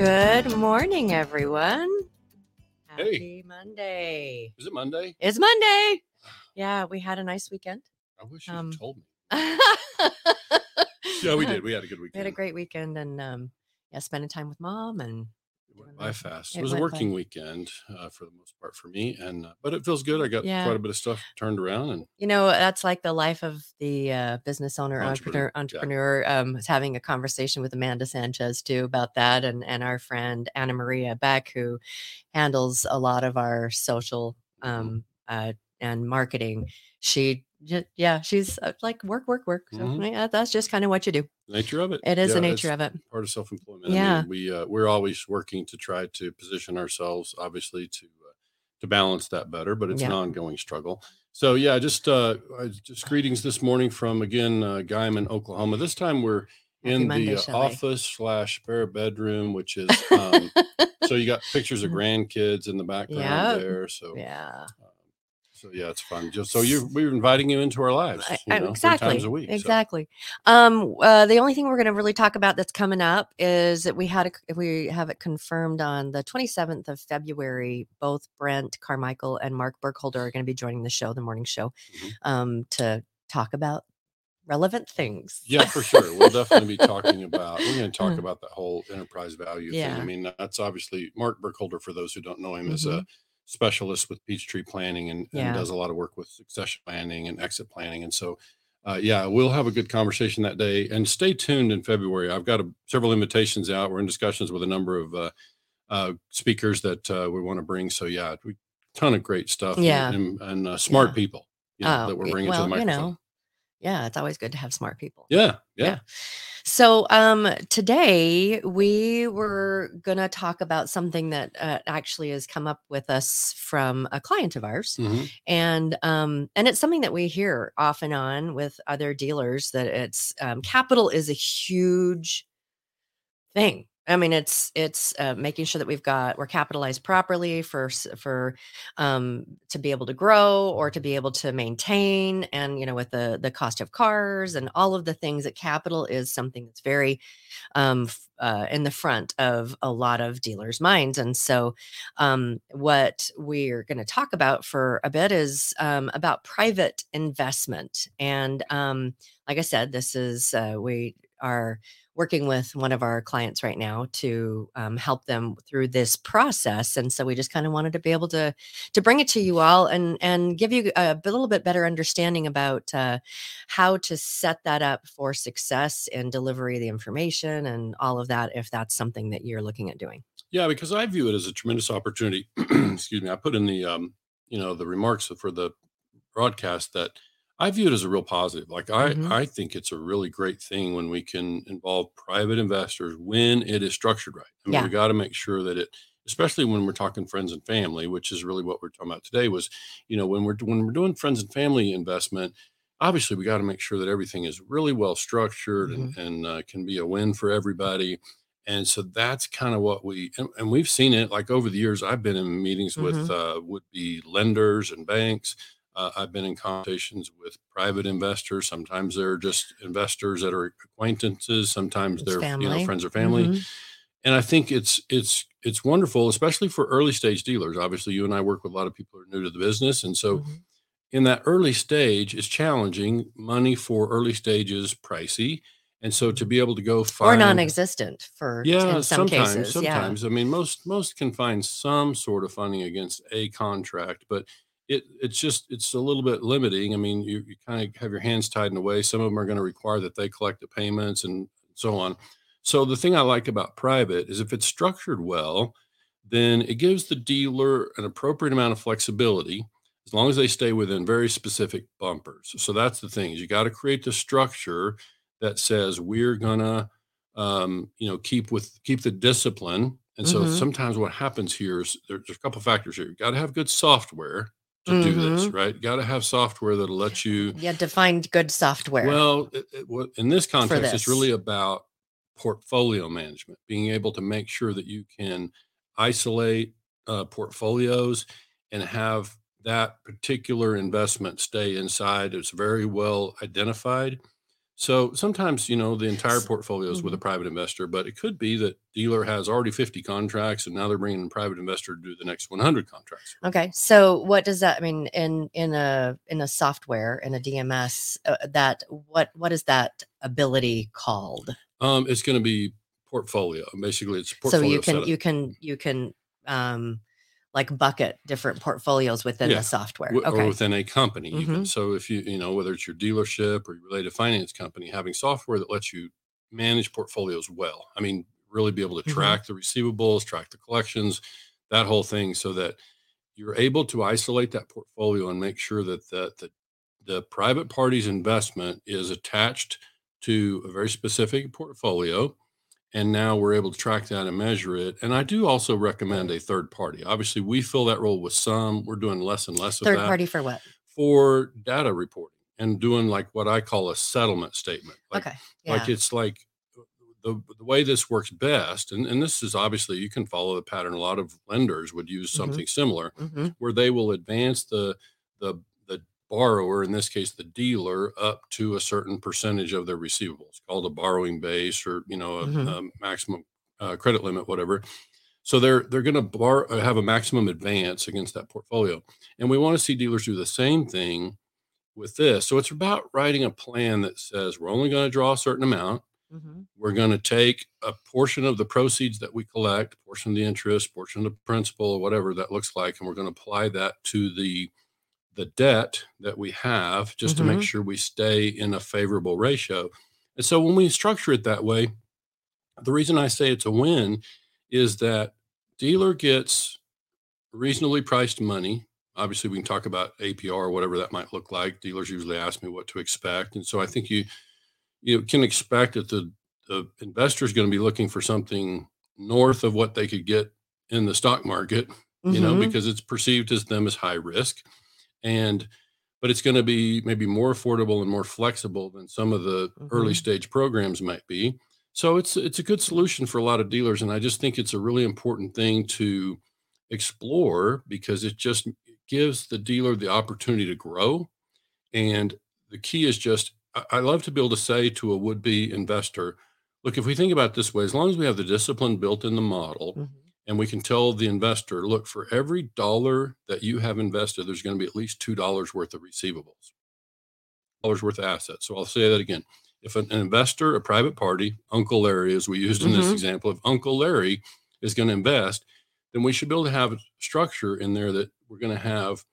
Good morning, everyone. Hey. Happy Monday. Is it Monday? It's Monday. Yeah, we had a nice weekend. I wish you Um, told me. yeah, we did. We had a good weekend. We had a great weekend and um yeah, spending time with mom and doing by that. fast. It was a went by- working weekend uh, for the most part for me, and uh, but it feels good. I got Yeah. quite a bit of stuff turned around, and you know that's like the life of the uh, business owner Entrepreneur, entrepreneur yeah. entrepreneur um was having a conversation with amanda sanchez too about that and and our friend anna maria beck who handles a lot of our social Mhm. um uh and marketing she yeah she's uh, like work work work so Mhm. yeah that's just kind of what you do nature of it. it is the nature of it Part of self-employment. I Yeah. mean, we uh, we're always working to try to position ourselves, obviously, to uh, to balance that better, but it's an ongoing struggle. So yeah, just uh, just greetings this morning from again uh, Guymon, Oklahoma. This time we're in Monday, the uh, office slash spare bedroom, which is um, so you got pictures of grandkids in the background Yep. there. So yeah um, so yeah, it's fun. Just so you we're inviting you into our lives, you know, exactly times a week. so. exactly um uh the only thing we're going to really talk about that's coming up is that we had a, we have it confirmed on the 27th of february both brent carmichael and mark burkholder are going to be joining the show the morning show Mhm. um to talk about relevant things Yeah, for sure. We'll definitely be talking about. We're going to talk Uh. about that whole enterprise value Yeah. thing. I mean, that's obviously Mark Burkholder. For those who don't know him, is Mhm. a specialist with Peachtree Planning and, Yeah. and does a lot of work with succession planning and exit planning. And so, uh, yeah, we'll have a good conversation that day. And stay tuned in February. I've got a, several invitations out. We're in discussions with a number of uh, uh, speakers that uh, we want to bring. So yeah, we ton of great stuff. Yeah. and, and, uh, smart Yeah. people you know, Oh, that we're bringing well, to the you microphone. know yeah it's always good to have smart people yeah, yeah, Yeah. So um today we were going to talk about something that uh, actually has come up with us from a client of ours Mhm. and um and it's something that we hear off and on with other dealers that it's um, capital is a huge thing i mean it's it's uh, making sure that we've got we're capitalized properly for for um to be able to grow or to be able to maintain and you know with the the cost of cars and all of the things that capital is something that's very um uh, in the front of a lot of dealers minds. And so um what we're going to talk about for a bit is um about private investment. And um like i said this is uh, we are working with one of our clients right now to um, help them through this process and so we just kind of wanted to be able to to bring it to you all and and give you a bit- little bit better understanding about uh, how to set that up for success and delivery of the information and all of that if that's something that you're looking at doing Yeah, because I view it as a tremendous opportunity. Excuse me. I put in the um, you know, the remarks for the broadcast that I view it as a real positive. Like I, Mhm. I think it's a really great thing when we can involve private investors when it is structured right. I mean, Yeah. we got to make sure that it, especially when we're talking friends and family, which is really what we're talking about today. Was you know when we're when we're doing friends and family investment, obviously we got to make sure that everything is really well structured and and uh, can be a win for everybody. And so that's kind of what we and, and we've seen it like over the years. I've been in meetings with uh, would be lenders and banks. Uh, I've been in conversations with private investors. Sometimes they're just investors that are acquaintances. Sometimes It's they're you know friends or family Mhm. and I think it's it's it's wonderful, especially for early stage dealers. Obviously, you and I work with a lot of people who are new to the business, and so Mhm. in that early stage, it's challenging. Money for early stage is pricey, and so to be able to go far or non-existent for yeah, in some sometimes, cases sometimes. I mean, most most can find some sort of funding against a contract, but it it's just it's a little bit limiting. I mean, you you kind of have your hands tied in a way. Some of them are going to require that they collect the payments and so on. So the thing I like about private is if it's structured well, then it gives the dealer an appropriate amount of flexibility as long as they stay within very specific bumpers. So that's the thing is you got to create the structure that says we're gonna um, you know keep with keep the discipline. And so Mhm. sometimes what happens here is there- there's a couple of factors here. You got to have good software to do this, Mhm. right? Got to have software that'll let you yeah define good software well, it, it, in this context, this. it's really about portfolio management, being able to make sure that you can isolate uh, portfolios and have that particular investment stay inside. It's very well identified. So sometimes, you know, the entire portfolio is with a mhm. private investor, but it could be that dealer has already 50 contracts and now they're bringing in a private investor to do the next 100 contracts. Okay. So what does that I mean in in a in a software in a DMS uh, that what what is that ability called? Um, it's going to be portfolio. Basically, it's So you can setup. you can you can um like bucket different portfolios within Yeah, the software. or Okay. within a company even Mhm. so if you you know whether it's your dealership or your related finance company having software that lets you manage portfolios well i mean really be able to Mhm. track the receivables track the collections that whole thing so that you're able to isolate that portfolio and make sure that the the, the private party's investment is attached to a very specific portfolio and now we're able to track that and measure it and i do also recommend a third party. Obviously we fill that role with some. We're doing less and less of Third party for what? for data reporting and doing like what i call a settlement statement. Like Okay. like it's like the, the way this works best and, and this is obviously you can follow the pattern. A lot of lenders would use Mhm. something similar hmm where they will advance the the borrower, in this case the dealer, up to a certain percentage of their receivables, called a borrowing base or you know a, hmm a maximum uh, credit limit, whatever. So they're they're going to bar uh, have a maximum advance against that portfolio, and we want to see dealers do the same thing with this. So it's about writing a plan that says we're only going to draw a certain amount. hmm We're going to take a portion of the proceeds that we collect, portion of the interest, portion of the principal, or whatever that looks like, and we're going to apply that to the the debt that we have just to make hmm sure we stay in a favorable ratio. And so when we structure it that way, the reason I say it's a win is that dealer gets reasonably priced money. Obviously, we can talk about APR or whatever that might look like. Dealers usually ask me what to expect, and so I think you you can expect that the the investor is going to be looking for something north of what they could get in the stock market, you know, hmm because it's perceived as them as high risk, and but it's going to be maybe more affordable and more flexible than some of the early hmm stage programs might be. So it's it's a good solution for a lot of dealers, and I just think it's a really important thing to explore because it just gives the dealer the opportunity to grow. And the key is just I, love to be able to say to a would-be investor, look, if we think about this way, as long as we have the discipline built in the model hmm and we can tell the investor, look, for every dollar that you have invested, there's going to be at least two dollars worth of receivables, dollars worth of assets. So I'll say that again. If an, an investor, a private party, Uncle Larry, as we used in this hmm example, if Uncle Larry is going to invest, then we should be able to have a structure in there that we're going to have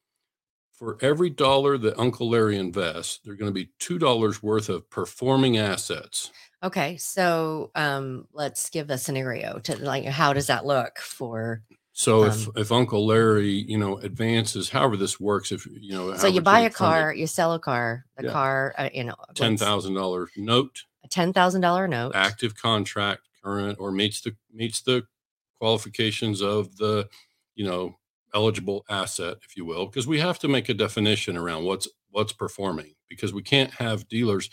for every dollar that Uncle Larry invests, there's going to be two dollars worth of performing assets. Okay. So um, let's give a scenario to like how does that look for So if um, if Uncle Larry, you know, advances, however this works, if you know, so you buy a car, you sell a car, the yeah, car, uh, you know, ten thousand dollar note, a ten thousand dollar note. active contract, current, or meets the meets the qualifications of the, you know, eligible asset, if you will, because we have to make a definition around what's what's performing because we can't have dealers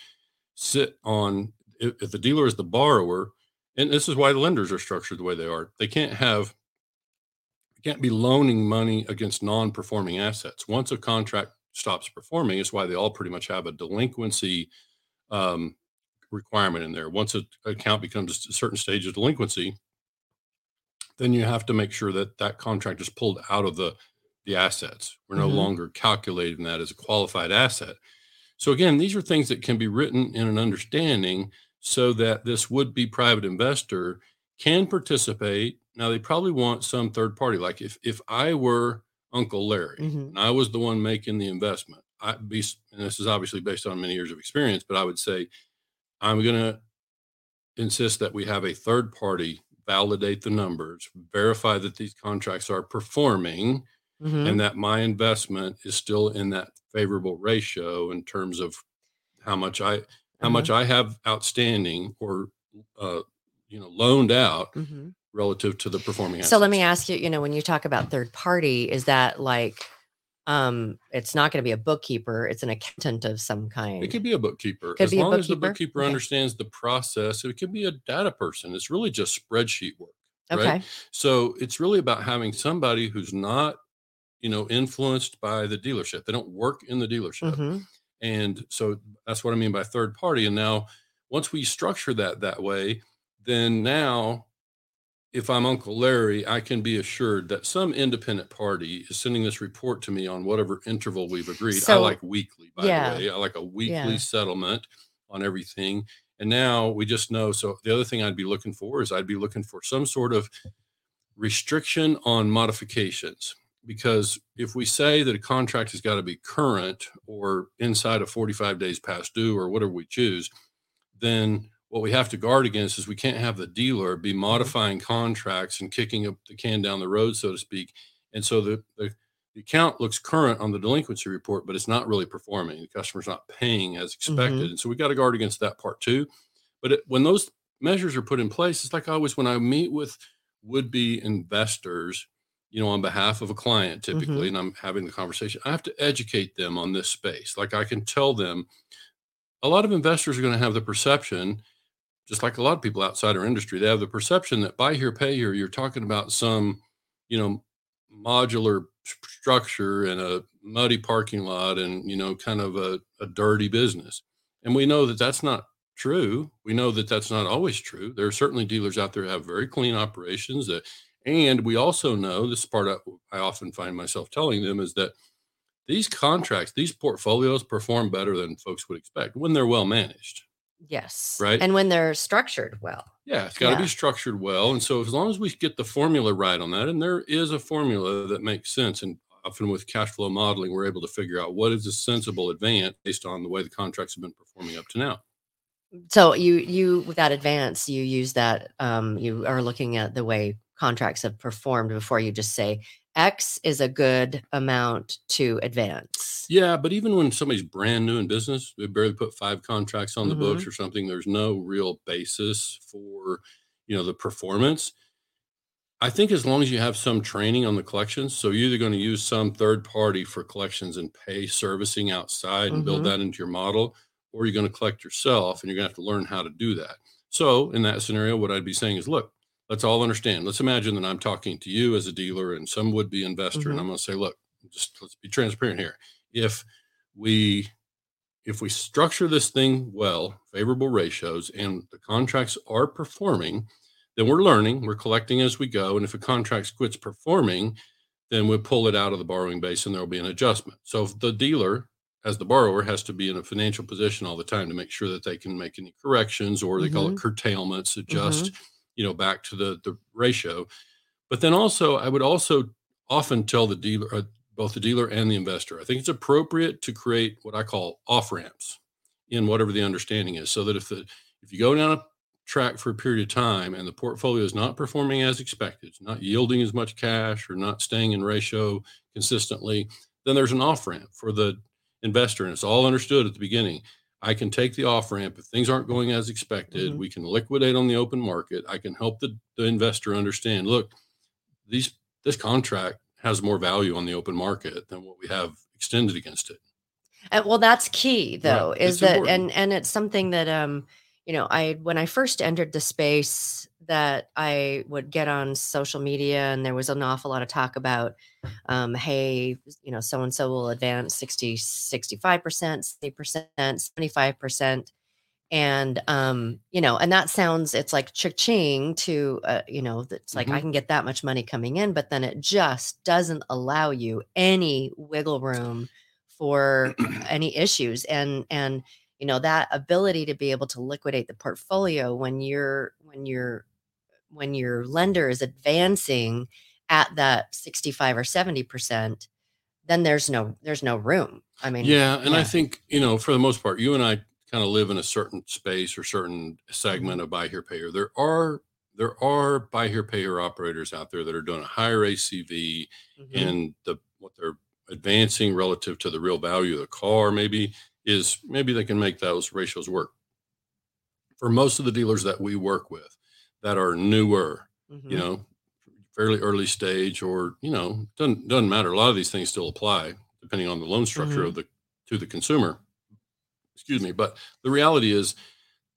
sit on if, if the dealer is the borrower, and this is why the lenders are structured the way they are. They can't have can't be loaning money against non-performing assets. Once a contract stops performing, it's why they all pretty much have a delinquency um, requirement in there. Once an account becomes a certain stage of delinquency, then you have to make sure that that contract is pulled out of the the assets. We're no hmm longer calculating that as a qualified asset. So again, these are things that can be written in an understanding so that this would-be private investor can participate. Now they probably want some third party. Like if if I were Uncle Larry hmm and I was the one making the investment, I'd be and this is obviously based on many years of experience, but I would say I'm gonna insist that we have a third party validate the numbers, verify that these contracts are performing, hmm and that my investment is still in that favorable ratio in terms of how much I how uh much I have outstanding or uh, you know loaned out hmm relative to the performing So let me ask you, you know, when you talk about third party, is that like um it's not going to be a bookkeeper, it's an accountant of some kind. It could be a bookkeeper Could as long as the bookkeeper? Okay. understands the process. It could be a data person. It's really just spreadsheet work, right? Okay. So it's really about having somebody who's not you know influenced by the dealership. They don't work in the dealership hmm And so that's what I mean by third party. And now once we structure that that way, then now if I'm Uncle Larry, I can be assured that some independent party is sending this report to me on whatever interval we've agreed. I like weekly, by yeah, the way. I like a weekly yeah. settlement on everything. And now we just know. So the other thing I'd be looking for is I'd be looking for some sort of restriction on modifications. Because if we say that a contract has got to be current or inside of 45 days past due or whatever we choose, then what we have to guard against is we can't have the dealer be modifying contracts and kicking up the can down the road, so to speak. And so the, the, the account looks current on the delinquency report, but it's not really performing. The customer's not paying as expected. Mhm. And so we got to guard against that part too. But it, when those measures are put in place, it's like always when I meet with would be investors, you know, on behalf of a client typically, Mhm. and I'm having the conversation, I have to educate them on this space. Like I can tell them a lot of investors are going to have the perception, just like a lot of people outside our industry, they have the perception that buy here, pay here, you're talking about some, you know, modular structure and a muddy parking lot and, you know, kind of a, a dirty business. And we know that that's not true. We know that that's not always true. There are certainly dealers out there have very clean operations that, and we also know this part I often find myself telling them is that these contracts, these portfolios perform better than folks would expect when they're well managed, Yes. right? And when they're structured well. Yeah, it's got to be structured well. And so, as long as we get the formula right on that, and there is a formula that makes sense, and often with cash flow modeling, we're able to figure out what is a sensible advance based on the way the contracts have been performing up to now. So you you with that advance, you use that um you are looking at the way contracts have performed before you just say X is a good amount to advance. Yeah, but even when somebody's brand new in business, they barely put five contracts on the books Mhm. or something, there's no real basis for, you know, the performance. I think as long as you have some training on the collections, so you're either going to use some third party for collections and pay servicing outside and build Mhm. that into your model, or you're going to collect yourself and you're going to have to learn how to do that. So in that scenario, what I'd be saying is, look, let's all understand. Let's imagine that I'm talking to you as a dealer and some would be investor, and Mhm. I'm going to say, look, just let's be transparent here. If we if we structure this thing well, favorable ratios, and the contracts are performing, then we're learning, we're collecting as we go. And if a contract quits performing, then we pull it out of the borrowing base and there will be an adjustment. So if the dealer, as the borrower, has to be in a financial position all the time to make sure that they can make any corrections or they call it Mhm. curtailments, adjust, Mhm. you know, back to the the ratio. But then also, I would also often tell the dealer, uh, both the dealer and the investor, I think it's appropriate to create what I call off ramps in whatever the understanding is, so that if the if you go down a track for a period of time and the portfolio is not performing as expected, it's not yielding as much cash or not staying in ratio consistently, then there's an off ramp for the investor, and it's all understood at the beginning. I can take the off ramp if things aren't going as expected. Mhm. We can liquidate on the open market. I can help the, the investor understand. Look, these this contract has more value on the open market than what we have extended against it. And well, that's key though, is that important. and and it's something that um, you know, I when I first entered the space that I would get on social media and there was an awful lot of talk about um, hey, you know, so and so will advance 60, 65%, 60%, 75%. And um, you know, and that sounds it's like cha-ching to uh, you know, it's like I Mhm. can get that much money coming in, but then it just doesn't allow you any wiggle room for any issues and and you know that ability to be able to liquidate the portfolio when you're when you're when your lender is advancing at that 65 or 70 percent then there's no there's no room i mean Yeah, and I think you know, for the most part, you and I kind of live in a certain space or certain segment Mhm. of buy here, pay here. There are there are buy here, pay here operators out there that are doing a higher ACV Mhm. and the what they're advancing relative to the real value of the car maybe is maybe they can make those ratios work. For most of the dealers that we work with that are newer, you Mhm. know, fairly early stage or, you know, doesn't doesn't matter. A lot of these things still apply depending on the loan structure Mhm. of the to the consumer. Excuse me, but the reality is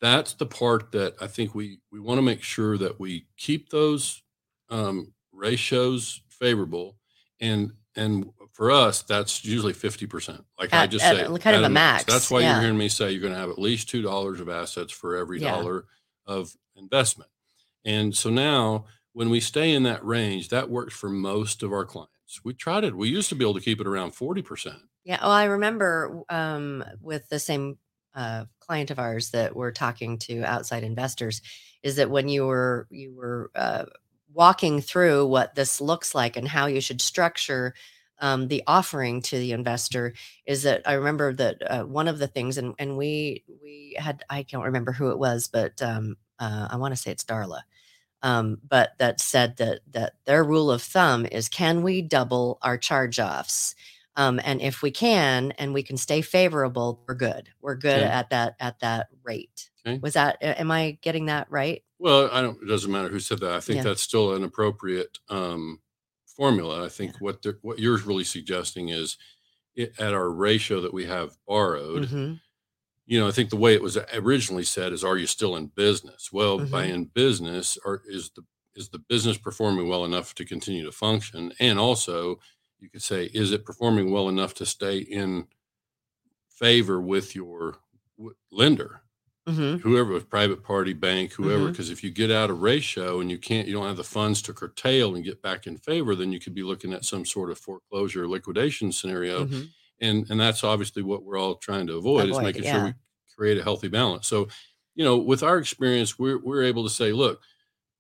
that's the part that I think we we want to make sure that we keep those um, ratios favorable and and for us, that's usually 50%. Like I just at say, kind of at a max, That's why you're hearing me say you're going to have at least $2 of assets for every Yeah. dollar of investment. And so now when we stay in that range, that works for most of our clients. We tried it. We used to be able to keep it around 40%. Yeah, well, I remember um, with the same uh, client of ours that we're talking to outside investors, is that when you were you were uh, walking through what this looks like and how you should structure um, the offering to the investor, is that I remember that uh, one of the things, and and we we had I can't remember who it was, but um, uh, I want to say it's Darla um, but that said that that their rule of thumb is can we double our charge offs um, and if we can and we can stay favorable we're good we're good Okay. at that at that rate Okay. was that am i getting that right Well, I don't. It doesn't matter who said that. I think Yeah. that's still an appropriate um, formula. I think Yeah. what they're, what you're really suggesting is it, at our ratio that we have borrowed. Mhm. You know, I think the way it was originally said is, "Are you still in business?" Well, by Mhm. in business, or is the is the business performing well enough to continue to function? And also, you could say, is it performing well enough to stay in favor with your w- lender? Mhm. whoever private party bank whoever because if you get out of ratio and you can't you don't have the funds to curtail and get back in favor then you could be looking at some sort of foreclosure or liquidation scenario Mhm. And and that's obviously what we're all trying to avoid, is Avoid, making sure we create a healthy balance so you know with our experience we're we're able to say look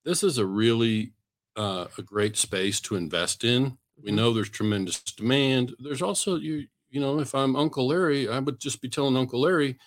this is a really uh, a great space to invest in we Mhm. know there's tremendous demand there's also you you know if i'm uncle larry i would just be telling uncle larry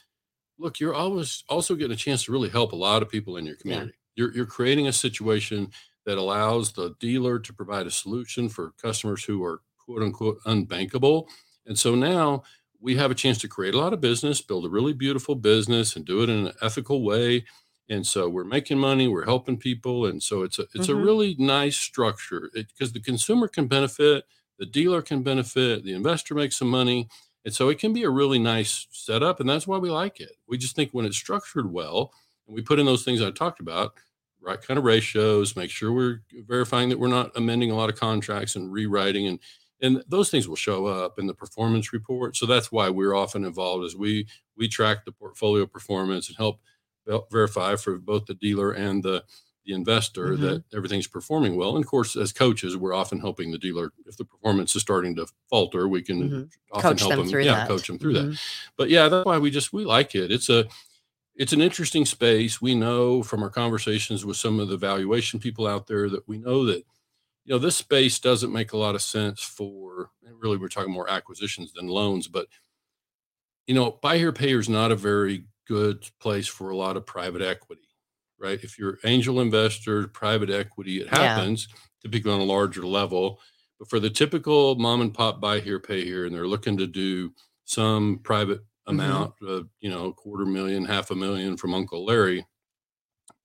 look, you're always also getting a chance to really help a lot of people in your Yeah. community. You're you're creating a situation that allows the dealer to provide a solution for customers who are quote unquote unbankable. And so now we have a chance to create a lot of business, build a really beautiful business and do it in an ethical way. And so we're making money, we're helping people. And so it's a it's a Mhm. really nice structure because the consumer can benefit, the dealer can benefit, the investor makes some money. And so it can be a really nice setup, and that's why we like it. We just think when it's structured well, and we put in those things I talked about, right kind of ratios, make sure we're verifying that we're not amending a lot of contracts and rewriting, and and those things will show up in the performance report. So that's why we're often involved as we we track the portfolio performance and help verify for both the dealer and the the investor Mhm. that everything's performing well. And of course, as coaches, we're often helping the dealer if the performance is starting to falter. We can Mhm. often coach help them them, through yeah, that coach them through that. Mhm. But yeah, that's why we just we like it. It's a it's an interesting space. We know from our conversations with some of the valuation people out there that we know that you know this space doesn't make a lot of sense for really we're talking more acquisitions than loans, but you know, buy here pay here is not a very good place for a lot of private equity, right? If you're angel investor, private equity, it Yeah. happens typically on a larger level. But for the typical mom and pop buy here, pay here, and they're looking to do some private Mhm. amount of, you know, quarter million, half a million from Uncle Larry,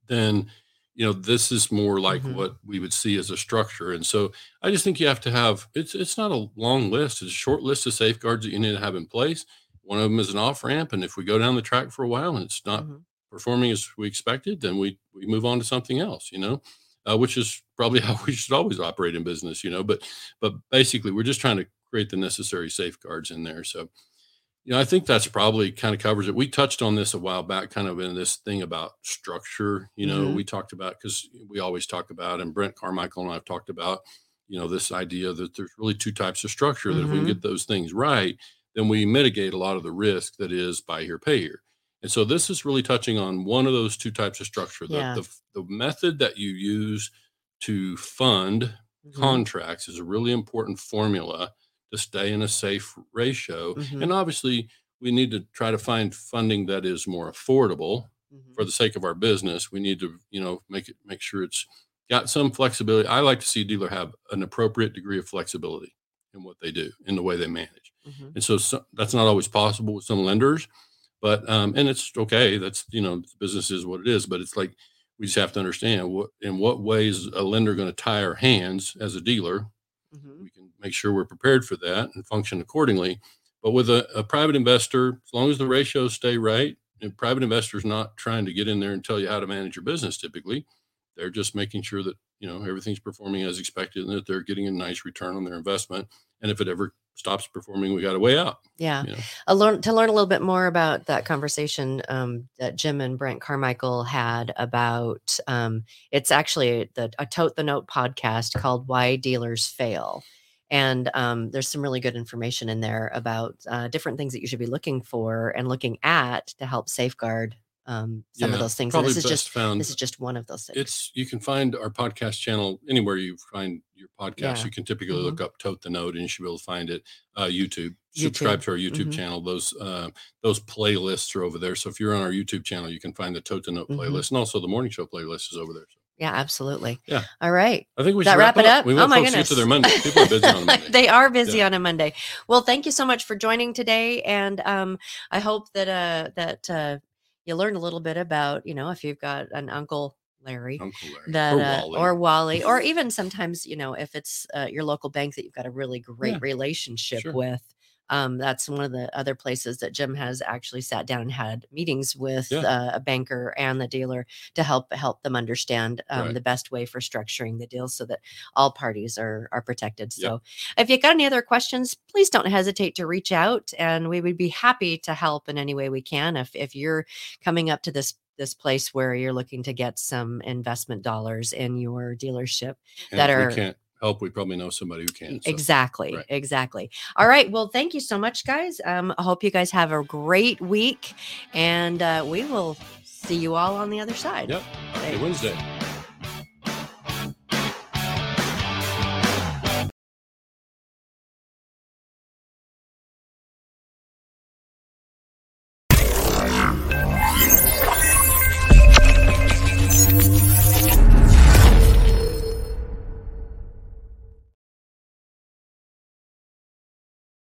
then you know this is more like Mhm. what we would see as a structure and so i just think you have to have it's it's not a long list it's a short list of safeguards that you need to have in place one of them is an off ramp and if we go down the track for a while and it's not Mhm. performing as we expected then we we move on to something else you know uh, which is probably how we should always operate in business you know but but basically we're just trying to create the necessary safeguards in there so you know, I think that's probably kind of covers it. We touched on this a while back, kind of in this thing about structure. You know, Mhm. we talked about because we always talk about, and Brent Carmichael and I have talked about, you know, this idea that there's really two types of structure. That if we can Mhm. get those things right, then we mitigate a lot of the risk that is buy here, pay here. And so this is really touching on one of those two types of structure. The, Yeah. the, the method that you use to fund Mhm. contracts is a really important formula to stay in a safe ratio. Mhm. And obviously, we need to try to find funding that is more affordable Mhm. for the sake of our business. We need to, you know, make it make sure it's got some flexibility. I like to see a dealer have an appropriate degree of flexibility in what they do, in the way they manage. Mhm. And so, so that's not always possible with some lenders, but um, and it's okay. That's you know, business is what it is. But it's like we just have to understand what in what ways a lender going to tie our hands as a dealer Mhm. we can make sure we're prepared for that and function accordingly. But with a, a private investor, as long as the ratios stay right, and private investors not trying to get in there and tell you how to manage your business typically, they're just making sure that you know everything's performing as expected and that they're getting a nice return on their investment. And if it ever stops performing, we got a way out. Yeah. You know? Learn to learn a little bit more about that conversation um, that Jim and Brent Carmichael had about. Um, it's actually the a tote the note podcast called "Why Dealers Fail," and um, there's some really good information in there about uh, different things that you should be looking for and looking at to help safeguard um, some of those things. And this is just found. this is just one of those things. It's you can find our podcast channel anywhere you find your podcast. Yeah. You can typically Mhm. look up "Tote the Note" and you should be able to find it. Uh, YouTube, subscribe YouTube. to our YouTube Mhm. channel. Those uh, those playlists are over there. So if you're on our YouTube channel, you can find the "Tote the Note" Mhm. playlist, and also the morning show playlist is over there. So yeah, absolutely. Yeah. All right. I think we should wrap it up? We Oh want my folks to to goodness. their Monday. People are busy on a Monday. they are busy Yeah. on a Monday. Well, thank you so much for joining today, and um, I hope that uh, that uh, you learned a little bit about you know if you've got an uncle Larry Uncle Larry that or uh, Wally. or Wally, or even sometimes you know if it's uh, your local bank that you've got a really great Yeah. relationship Sure. with. Um, that's one of the other places that Jim has actually sat down and had meetings with Yeah. uh, a banker and the dealer to help help them understand um, Right. the best way for structuring the deal so that all parties are are protected. So, if you got any other questions, please don't hesitate to reach out, and we would be happy to help in any way we can. If if you're coming up to this this place where you're looking to get some investment dollars in your dealership, And that are- help, we probably know somebody who can. so. exactly, right. exactly. All right. Well, thank you so much, guys. Um, I hope you guys have a great week, and uh, we will see you all on the other side. Yep. Happy Wednesday.